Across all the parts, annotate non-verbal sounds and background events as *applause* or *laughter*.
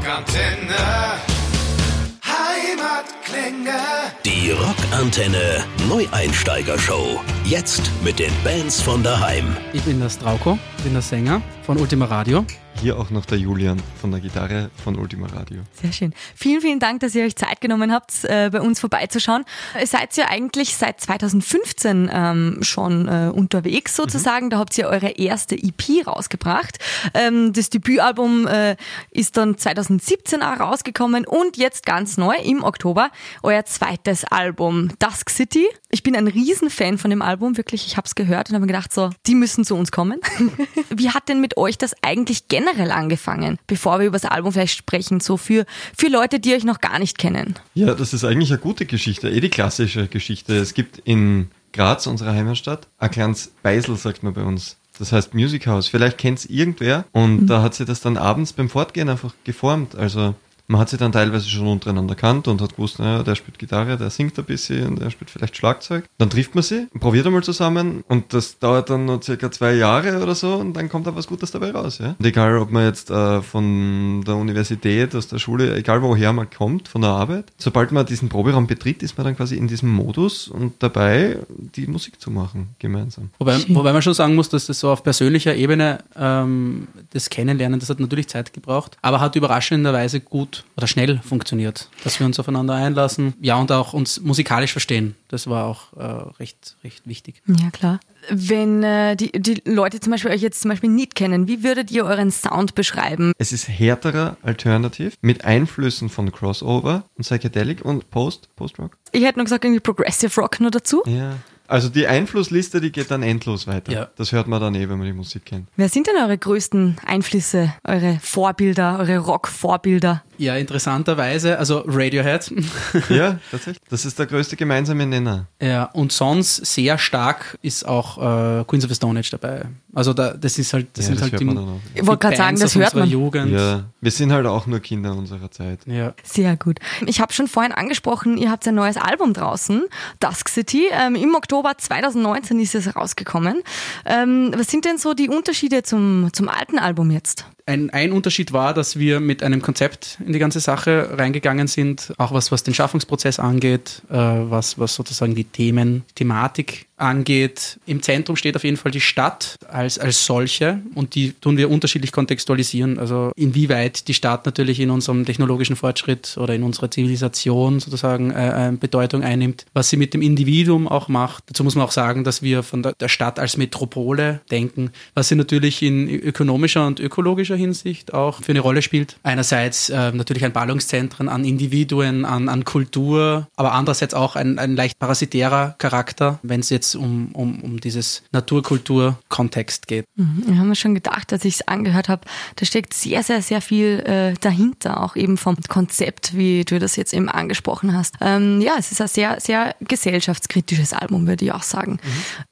Rockantenne. Heimatklänge. Die Rockantenne Neueinsteiger-Show. Jetzt mit den Bands von daheim. Ich bin der Strauko, bin der Sänger von Ultima Radio. Hier auch noch der Julian von der Gitarre von Ultima Radio. Sehr schön. Vielen, vielen Dank, dass ihr euch Zeit genommen habt, äh, bei uns vorbeizuschauen. Ihr seid ja eigentlich seit 2015 ähm, schon äh, unterwegs sozusagen. Da habt ihr eure erste EP rausgebracht. Ähm, das Debütalbum äh, ist dann 2017 auch rausgekommen und jetzt ganz neu im Oktober euer zweites Album, Dusk City. Ich bin ein Riesenfan von dem Album, wirklich. Ich habe es gehört und habe mir gedacht, so, die müssen zu uns kommen. *laughs* Wie hat denn mit euch das eigentlich generell angefangen, bevor wir über das Album vielleicht sprechen, so für, für Leute, die euch noch gar nicht kennen? Ja, das ist eigentlich eine gute Geschichte, eh die klassische Geschichte. Es gibt in Graz, unserer Heimatstadt, ein kleines Beisel, sagt man bei uns. Das heißt Music House. Vielleicht kennt es irgendwer. Und da hat sich das dann abends beim Fortgehen einfach geformt. Also man hat sich dann teilweise schon untereinander kannt und hat gewusst, naja, der spielt Gitarre, der singt ein bisschen, der spielt vielleicht Schlagzeug. Dann trifft man sie, probiert einmal zusammen und das dauert dann noch circa zwei Jahre oder so und dann kommt da was Gutes dabei raus. Ja? Und egal, ob man jetzt äh, von der Universität, aus der Schule, egal woher man kommt, von der Arbeit, sobald man diesen Proberaum betritt, ist man dann quasi in diesem Modus und dabei, die Musik zu machen, gemeinsam. Wobei, wobei man schon sagen muss, dass das so auf persönlicher Ebene ähm, das Kennenlernen, das hat natürlich Zeit gebraucht, aber hat überraschenderweise gut oder schnell funktioniert, dass wir uns aufeinander einlassen, ja und auch uns musikalisch verstehen. Das war auch äh, recht, recht wichtig. Ja, klar. Wenn äh, die, die Leute zum Beispiel euch jetzt zum Beispiel nicht kennen, wie würdet ihr euren Sound beschreiben? Es ist härterer Alternativ mit Einflüssen von Crossover und Psychedelic und Post, Post-Rock. Ich hätte nur gesagt, irgendwie Progressive Rock nur dazu. Ja. Also die Einflussliste, die geht dann endlos weiter. Ja. Das hört man dann eh, wenn man die Musik kennt. Wer sind denn eure größten Einflüsse, eure Vorbilder, eure Rock-Vorbilder? Ja, interessanterweise, also Radiohead. *laughs* Ja, tatsächlich. Das ist der größte gemeinsame Nenner. ja, und sonst sehr stark ist auch äh, Queens of the Stone Age dabei. Also da, das ist halt, das ja, sind das halt die. Ich wollte gerade sagen, das hört man. Jugend. Ja, wir sind halt auch nur Kinder unserer Zeit. Ja. Sehr gut. Ich habe schon vorhin angesprochen, ihr habt ein neues Album draußen, Dusk City. Ähm, Im Oktober 2019 ist es rausgekommen. Ähm, was sind denn so die Unterschiede zum, zum alten Album jetzt? Ein, ein Unterschied war, dass wir mit einem Konzept in die ganze Sache reingegangen sind, auch was, was den Schaffungsprozess angeht, äh, was, was sozusagen die Themen, Thematik angeht. Im Zentrum steht auf jeden Fall die Stadt als, als solche und die tun wir unterschiedlich kontextualisieren. Also inwieweit die Stadt natürlich in unserem technologischen Fortschritt oder in unserer Zivilisation sozusagen äh, äh, Bedeutung einnimmt, was sie mit dem Individuum auch macht. Dazu muss man auch sagen, dass wir von der, der Stadt als Metropole denken, was sie natürlich in ökonomischer und ökologischer Hinsicht auch für eine Rolle spielt. Einerseits äh, natürlich ein Ballungszentren an Individuen, an, an Kultur, aber andererseits auch ein, ein leicht parasitärer Charakter, wenn es jetzt um, um, um dieses Natur-Kultur-Kontext geht. Mhm, Ich habe mir schon gedacht, als ich es angehört habe, da steckt sehr, sehr, sehr viel äh, dahinter, auch eben vom Konzept, wie du das jetzt eben angesprochen hast. Ähm, ja, es ist ein sehr, sehr gesellschaftskritisches Album, würde ich auch sagen.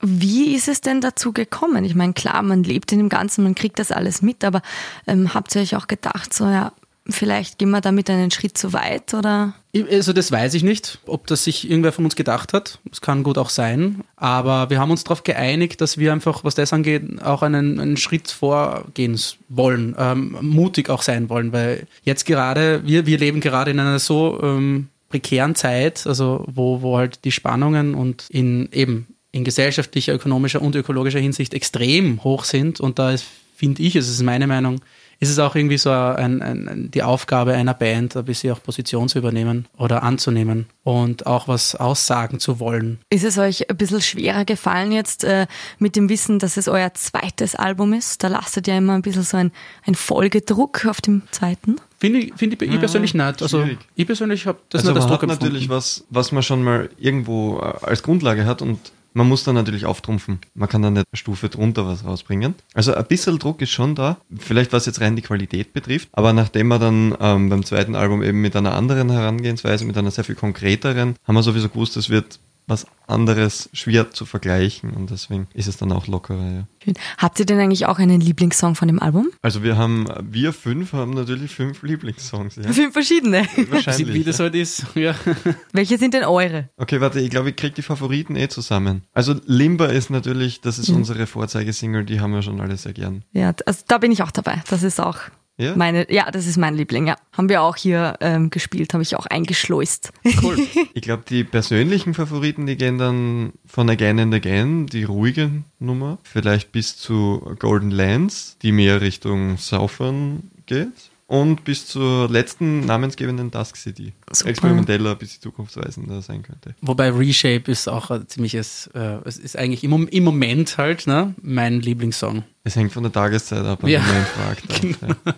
Wie ist es denn dazu gekommen? Ich meine, klar, man lebt in dem Ganzen, man kriegt das alles mit, aber ähm, habt ihr euch auch gedacht, so ja, vielleicht gehen wir damit einen Schritt zu weit oder? Also das weiß ich nicht, ob das sich irgendwer von uns gedacht hat. Es kann gut auch sein. Aber wir haben uns darauf geeinigt, dass wir einfach, was das angeht, auch einen, einen Schritt vorgehen wollen, ähm, mutig auch sein wollen. Weil jetzt gerade, wir, wir leben gerade in einer so ähm, prekären Zeit, also wo, wo halt die Spannungen und in eben in gesellschaftlicher, ökonomischer und ökologischer Hinsicht extrem hoch sind. Und da finde ich, es ist meine Meinung, ist es auch irgendwie so ein, ein, die Aufgabe einer Band, ein bisschen auch Position zu übernehmen oder anzunehmen und auch was aussagen zu wollen. Ist es euch ein bisschen schwerer gefallen jetzt äh, mit dem Wissen, dass es euer zweites Album ist? Da lastet ja immer ein bisschen so ein, ein Folgedruck auf dem zweiten. Finde ich, finde ich, ich persönlich nicht. Also schwierig. ich persönlich habe das also nicht als man Druck natürlich was, was man schon mal irgendwo äh, als Grundlage hat und man muss dann natürlich auftrumpfen. Man kann dann eine Stufe drunter was rausbringen. Also ein bisschen Druck ist schon da. Vielleicht was jetzt rein die Qualität betrifft. Aber nachdem wir dann ähm, beim zweiten Album eben mit einer anderen Herangehensweise, mit einer sehr viel konkreteren, haben wir sowieso gewusst, es wird was anderes schwer zu vergleichen und deswegen ist es dann auch lockerer. Ja. Habt ihr denn eigentlich auch einen Lieblingssong von dem Album? Also wir haben, wir fünf haben natürlich fünf Lieblingssongs. Ja. Fünf verschiedene. Wahrscheinlich. Wie das ja. halt ist. *laughs* Ja. Welche sind denn eure? Okay, warte, ich glaube, ich krieg die Favoriten eh zusammen. Also Limba ist natürlich, das ist unsere Vorzeigesingle, die haben wir schon alle sehr gern. Ja, also da bin ich auch dabei. Das ist auch Ja? Meine, ja, das ist mein Liebling, ja. Haben wir auch hier ähm, gespielt, habe ich auch eingeschleust. *laughs* Cool. Ich glaube, die persönlichen Favoriten, die gehen dann von Again and Again, die ruhige Nummer, vielleicht bis zu Golden Lands, die mehr Richtung Southern geht. Und bis zur letzten namensgebenden Dusk City. Super. Experimenteller, ein bisschen zukunftsweisender sein könnte. Wobei Reshape ist auch ein ziemliches, äh, es ist eigentlich im, im Moment halt ne, mein Lieblingssong. Es hängt von der Tageszeit ab, wenn Ja. man ihn fragt. Ja.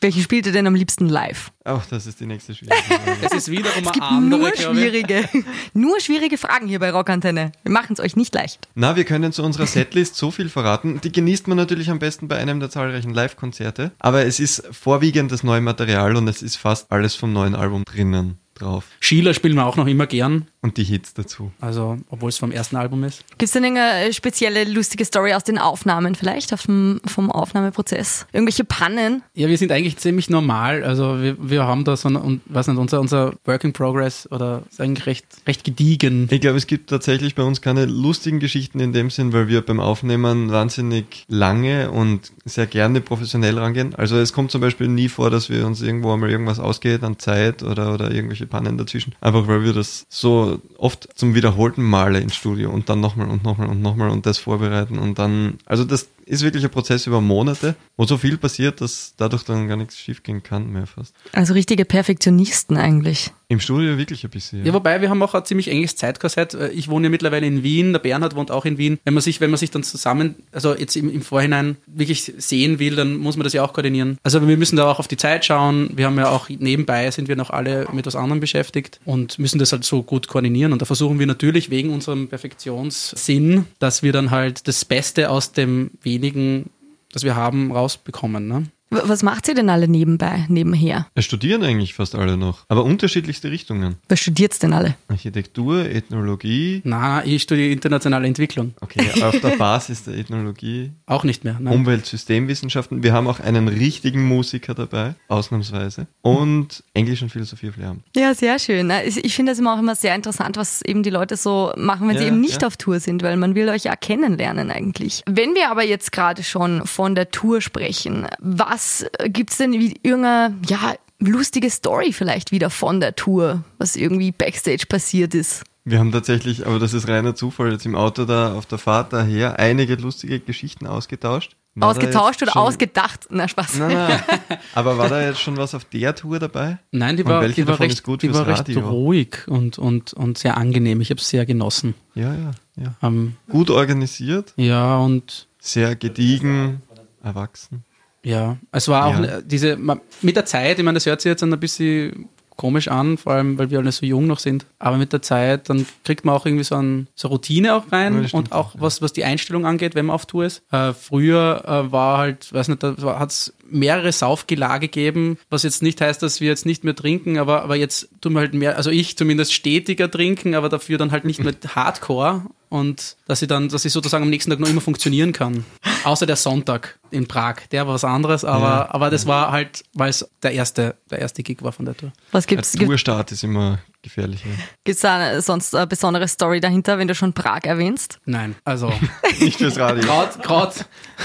Welche spielt ihr denn am liebsten live? Auch das ist die nächste schwierige Frage. *laughs* Es ist wiederum Es gibt eine andere, nur schwierige, nur schwierige Fragen hier bei Rockantenne. Wir machen es euch nicht leicht. Na, wir können zu unserer Setlist so viel verraten. Die genießt man natürlich am besten bei einem der zahlreichen Live-Konzerte. Aber es ist vorwiegend das neue Material und es ist fast alles vom neuen Album drinnen drauf. Sheila spielen wir auch noch immer gern, Und die Hits dazu. also obwohl es vom ersten Album ist. Gibt es denn eine spezielle lustige Story aus den Aufnahmen vielleicht, auf dem, vom Aufnahmeprozess? Irgendwelche Pannen? Ja, wir sind eigentlich ziemlich normal. Also wir, wir haben da so ein, und, weiß nicht, unser, unser Work in Progress oder ist eigentlich recht, recht gediegen. Ich glaube, es gibt tatsächlich bei uns keine lustigen Geschichten in dem Sinn, weil wir beim Aufnehmen wahnsinnig lange und sehr gerne professionell rangehen. Also es kommt zum Beispiel nie vor, dass wir uns irgendwo einmal irgendwas ausgeht an Zeit oder, oder irgendwelche Pannen dazwischen. Einfach weil wir das so oft zum wiederholten Male ins Studio und dann nochmal und nochmal und nochmal und das vorbereiten und dann, also das ist wirklich ein Prozess über Monate, wo so viel passiert, dass dadurch dann gar nichts schiefgehen kann mehr fast. Also richtige Perfektionisten eigentlich. Im Studio wirklich ein bisschen. Ja, wobei wir haben auch ein ziemlich enges Zeitkorsett. Äh, Ich wohne ja mittlerweile in Wien, der Bernhard wohnt auch in Wien. Wenn man sich, wenn man sich dann zusammen, also jetzt im, im Vorhinein wirklich sehen will, dann muss man das ja auch koordinieren. Also wir müssen da auch auf die Zeit schauen. Wir haben ja auch nebenbei sind wir noch alle mit was anderem beschäftigt und müssen das halt so gut koordinieren. Und da versuchen wir natürlich wegen unserem Perfektionssinn, dass wir dann halt das Beste aus dem wenigen, das wir haben, rausbekommen. Ne? Was macht ihr denn alle nebenbei, nebenher? Es studieren eigentlich fast alle noch, aber unterschiedlichste Richtungen. Was studiert's denn alle? Architektur, Ethnologie, Na, ich studiere internationale Entwicklung. okay, auf der Basis der Ethnologie, *laughs* Auch nicht mehr. Nein. Umweltsystemwissenschaften. Wir haben auch einen richtigen Musiker dabei, ausnahmsweise. Und Englisch und Philosophie auf Lehramt. Ja, sehr schön. Ich finde das immer auch immer sehr interessant, was eben die Leute so machen, wenn sie Ja, eben nicht ja. auf Tour sind, weil man will euch ja kennenlernen eigentlich. Wenn wir aber jetzt gerade schon von der Tour sprechen, was äh, gibt's denn wie irgendeine, ja, lustige Story vielleicht wieder von der Tour, was irgendwie Backstage passiert ist? Wir haben tatsächlich, aber das ist reiner Zufall, jetzt im Auto da auf der Fahrt daher einige lustige Geschichten ausgetauscht. War Ausgetauscht oder schon- ausgedacht? Na, Spaß. Nein, nein. *laughs* Aber war da jetzt schon was auf der Tour dabei? Nein, die war, welche die war recht, die war recht ruhig und, und, und sehr angenehm. Ich habe es sehr genossen. Ja, ja, ja. Ähm, Gut organisiert, ja, und sehr gediegen, erwachsen. Ja, es war auch Ja. ne- diese, mit der Zeit, ich meine, das hört sich jetzt ein bisschen komisch an, vor allem, weil wir alle so jung noch sind. Aber mit der Zeit, dann kriegt man auch irgendwie so, ein, so Routine auch Ja, rein stimmt und auch was, was die Einstellung angeht, wenn man auf Tour ist. Äh, früher äh, war halt, weiß nicht, da hat es mehrere Saufgelage gegeben, was jetzt nicht heißt, dass wir jetzt nicht mehr trinken, aber, aber jetzt tun wir halt mehr, also ich zumindest stetiger trinken, aber dafür dann halt nicht mehr *laughs* Hardcore und dass ich dann, dass ich sozusagen am nächsten Tag noch immer funktionieren kann. Außer der Sonntag in Prag, der war was anderes, aber, Ja. aber das war halt, weil es der erste, der erste Gig war von der Tour. Was Der gibt's? Gibt, Tourstart ist immer gefährlich. Ja. gibt's da sonst eine besondere Story dahinter, wenn du schon Prag erwähnst? Nein, also *laughs* Nicht fürs Radio. gerade gerade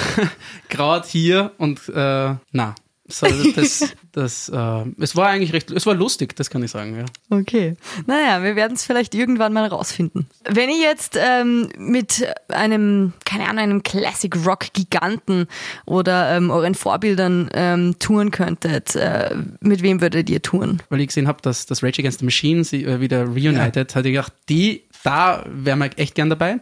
*laughs* gerade hier und äh, na, so, das, *laughs* das, äh, es war eigentlich recht, es war lustig, das kann ich sagen, ja. Okay. Naja, wir werden es vielleicht irgendwann mal rausfinden. Wenn ihr jetzt ähm, mit einem, keine Ahnung, einem Classic Rock Giganten oder ähm, euren Vorbildern ähm, touren könntet, äh, mit wem würdet ihr touren? Weil ich gesehen habe, dass das Rage Against the Machine sie, äh, wieder reunited, hatte ich gedacht, die, da wären wir echt gern dabei.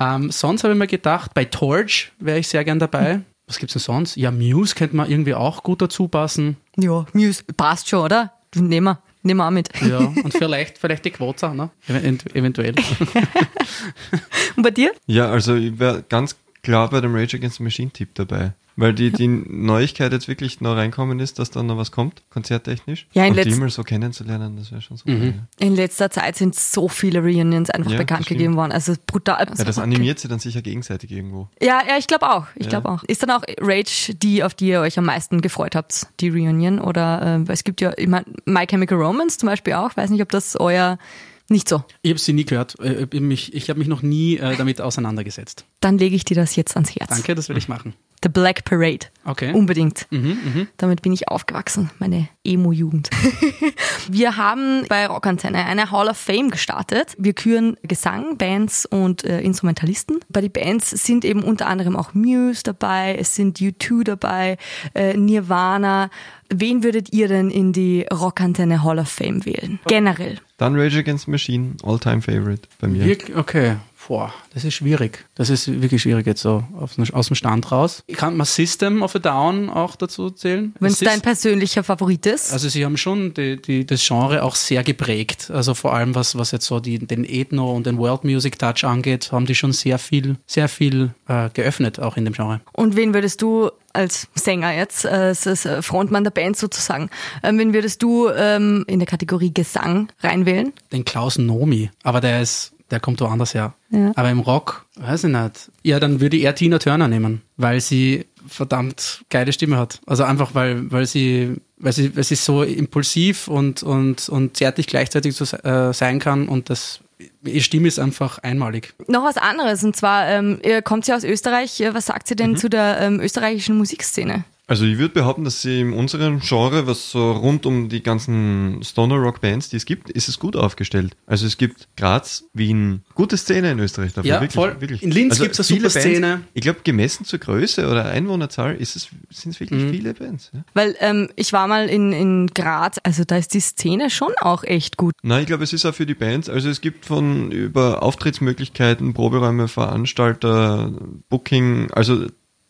Ähm, sonst habe ich mir gedacht, bei Torch wäre ich sehr gern dabei. Was gibt's denn sonst? Ja, Muse könnte man irgendwie auch gut dazu passen. Ja, Muse, passt schon, oder? Nehmen wir, nehmen wir auch mit. Ja, *laughs* und vielleicht, vielleicht die Quoza, ne? Event eventuell. Und bei dir? Ja, also ich wäre ganz klar bei dem Rage Against the Machine Tipp dabei. Weil die, die Neuigkeit jetzt wirklich noch reinkommen ist, dass da noch was kommt, konzerttechnisch. Ja, in Und die mal so kennenzulernen, das wäre schon super. Mhm. Ja. In letzter Zeit sind so viele Reunions einfach Ja, bekannt gegeben worden. Also brutal. Ja, das animiert sie dann sicher gegenseitig irgendwo. Ja, ja, ich glaube auch. Ich Ja. glaube auch. Ist dann auch Rage die, auf die ihr euch am meisten gefreut habt, die Reunion? Oder äh, es gibt ja, ich meine, My Chemical Romance zum Beispiel auch. Weiß nicht, ob das euer nicht so. Ich habe sie nie gehört. Äh, Ich, mich, ich habe mich noch nie äh, damit auseinandergesetzt. Dann lege ich dir das jetzt ans Herz. Danke, das will ich machen. The Black Parade. Okay. Unbedingt. Damit bin ich aufgewachsen, meine Emo-Jugend. *laughs* wir haben bei Rockantenne eine Hall of Fame gestartet. Wir küren Gesang, Bands und äh, Instrumentalisten. Bei den Bands sind eben unter anderem auch Muse dabei, es sind U2 dabei, äh, Nirvana. Wen würdet ihr denn in die Rockantenne Hall of Fame wählen? Generell. Dann Rage Against the Machine, All-Time Favorite bei mir. Okay. Boah, das ist schwierig. Das ist wirklich schwierig jetzt so aus, dem Stand raus. Ich kann mal System of a Down auch dazu zählen. Wenn es dein persönlicher Favorit ist. Also sie haben schon die, die, das Genre auch sehr geprägt. Also vor allem was, was jetzt so die, den Ethno und den World Music Touch angeht, haben die schon sehr viel, sehr viel äh, geöffnet, auch in dem Genre. Und wen würdest du als Sänger jetzt, äh, als als Frontmann der Band sozusagen, ähm, wen würdest du ähm, in der Kategorie Gesang reinwählen? Den Klaus Nomi, aber der ist, der kommt woanders her. Ja. Aber im Rock, weiß ich nicht. Ja, dann würde ich eher Tina Turner nehmen, weil sie verdammt geile Stimme hat. Also einfach, weil, weil sie, weil sie, weil sie so impulsiv und, und, und zärtlich gleichzeitig so, äh, sein kann und das, ihre Stimme ist einfach einmalig. Noch was anderes, und zwar, ähm, kommt ja aus Österreich. Was sagt ihr denn zu der ähm, österreichischen Musikszene? Also ich würde behaupten, dass sie in unserem Genre, was so rund um die ganzen Stoner Rock Bands, die es gibt, ist es gut aufgestellt. Also es gibt Graz, Wien, gute Szene in Österreich dafür. Ja, wirklich, voll. Wirklich. In Linz gibt's eine viele super Szene. Bands, ich glaube, gemessen zur Größe oder Einwohnerzahl ist es, sind es wirklich Mhm. viele Bands. Ja? Weil ähm, ich war mal in, in Graz, also da ist die Szene schon auch echt gut. Nein, ich glaube, es ist auch für die Bands. Also es gibt von über Auftrittsmöglichkeiten, Proberäume, Veranstalter, Booking, also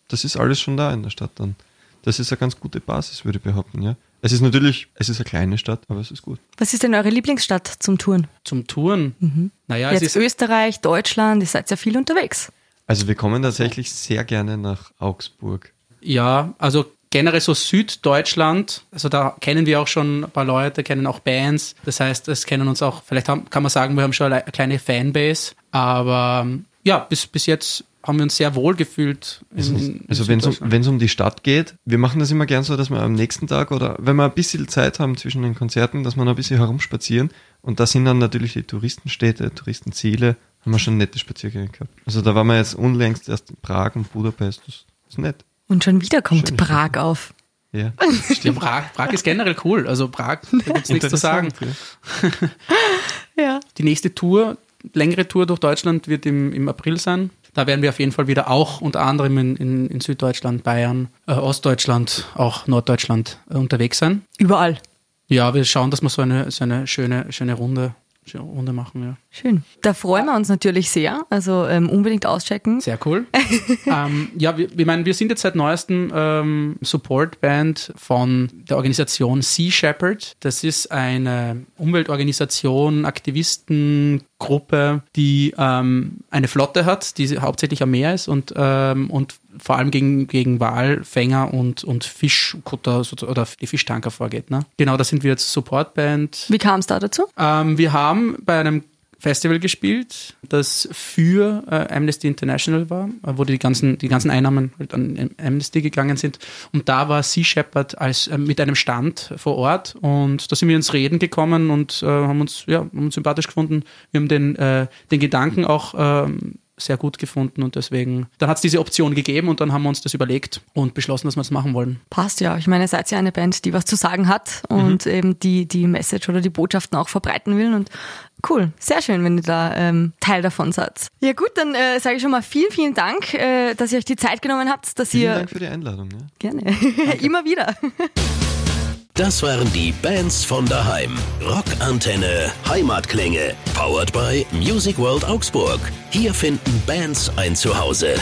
das ist alles schon da in der Stadt dann. Das ist eine ganz gute Basis, würde ich behaupten, ja. Es ist natürlich, es ist eine kleine Stadt, aber es ist gut. Was ist denn eure Lieblingsstadt zum Touren? Zum Touren. Naja, es Jetzt ist Österreich, Deutschland, ihr seid ja viel unterwegs. Also wir kommen tatsächlich sehr gerne nach Augsburg. Ja, also generell so Süddeutschland, also da kennen wir auch schon ein paar Leute, kennen auch Bands. Das heißt, es kennen uns auch, vielleicht haben, kann man sagen, wir haben schon eine kleine Fanbase. Aber ja, bis, bis jetzt haben wir uns sehr wohl gefühlt. in- in- in Also wenn es um, um die Stadt geht, wir machen das immer gern so, dass wir am nächsten Tag oder wenn wir ein bisschen Zeit haben zwischen den Konzerten, dass wir noch ein bisschen herumspazieren. Und da sind dann natürlich die Touristenstädte, Touristenziele, haben wir schon nette Spaziergänge gehabt. Also da waren wir jetzt unlängst erst in Prag und Budapest. Das ist nett. Und schon wieder kommt Schöne Prag auf. Ja. *laughs* Ja, Prag, Prag ist generell cool. Also Prag, da gibt's nichts zu sagen. Ja. *laughs* Ja. Die nächste Tour, längere Tour durch Deutschland wird im, im April sein. Da werden wir auf jeden Fall wieder auch unter anderem in, in, in Süddeutschland, Bayern, äh, Ostdeutschland, auch Norddeutschland äh, unterwegs sein. Überall. Ja, wir schauen, dass wir so eine, so eine schöne, schöne Runde, schöne Runde machen. Ja. Schön. Da freuen wir uns natürlich sehr. Also ähm, unbedingt auschecken. Sehr cool. *laughs* ähm, ja, wir, wir, meinen, wir sind jetzt seit neuestem ähm, Support-Band von der Organisation Sea Shepherd. Das ist eine Umweltorganisation, Aktivistengruppe, die ähm, eine Flotte hat, die hauptsächlich am Meer ist und, ähm, und vor allem gegen, gegen Walfänger und, und Fischkutter oder die Fischtanker vorgeht. Ne? Genau, da sind wir jetzt Support-Band. Wie kam es da dazu? Ähm, wir haben bei einem Festival gespielt, das für äh, Amnesty International war, äh, wo die ganzen, die ganzen Einnahmen halt an Amnesty gegangen sind. Und da war Sea Shepherd als, äh, mit einem Stand vor Ort und da sind wir ins Reden gekommen und äh, haben uns, ja, haben uns sympathisch gefunden. Wir haben den, äh, den Gedanken auch ähm, sehr gut gefunden und deswegen, dann hat es diese Option gegeben und dann haben wir uns das überlegt und beschlossen, dass wir es machen wollen. Passt ja. Ich meine, ihr seid ja eine Band, die was zu sagen hat und eben die, die Message oder die Botschaften auch verbreiten will. Und cool, sehr schön, wenn ihr da ähm, Teil davon seid. Ja gut, dann äh, sage ich schon mal vielen, vielen Dank, äh, dass ihr euch die Zeit genommen habt, dass Vielen ihr Dank für die Einladung. Ja. gerne *laughs* immer wieder. *laughs* Das waren die Bands von daheim. Rockantenne Heimatklänge. Powered by Music World Augsburg. Hier finden Bands ein Zuhause.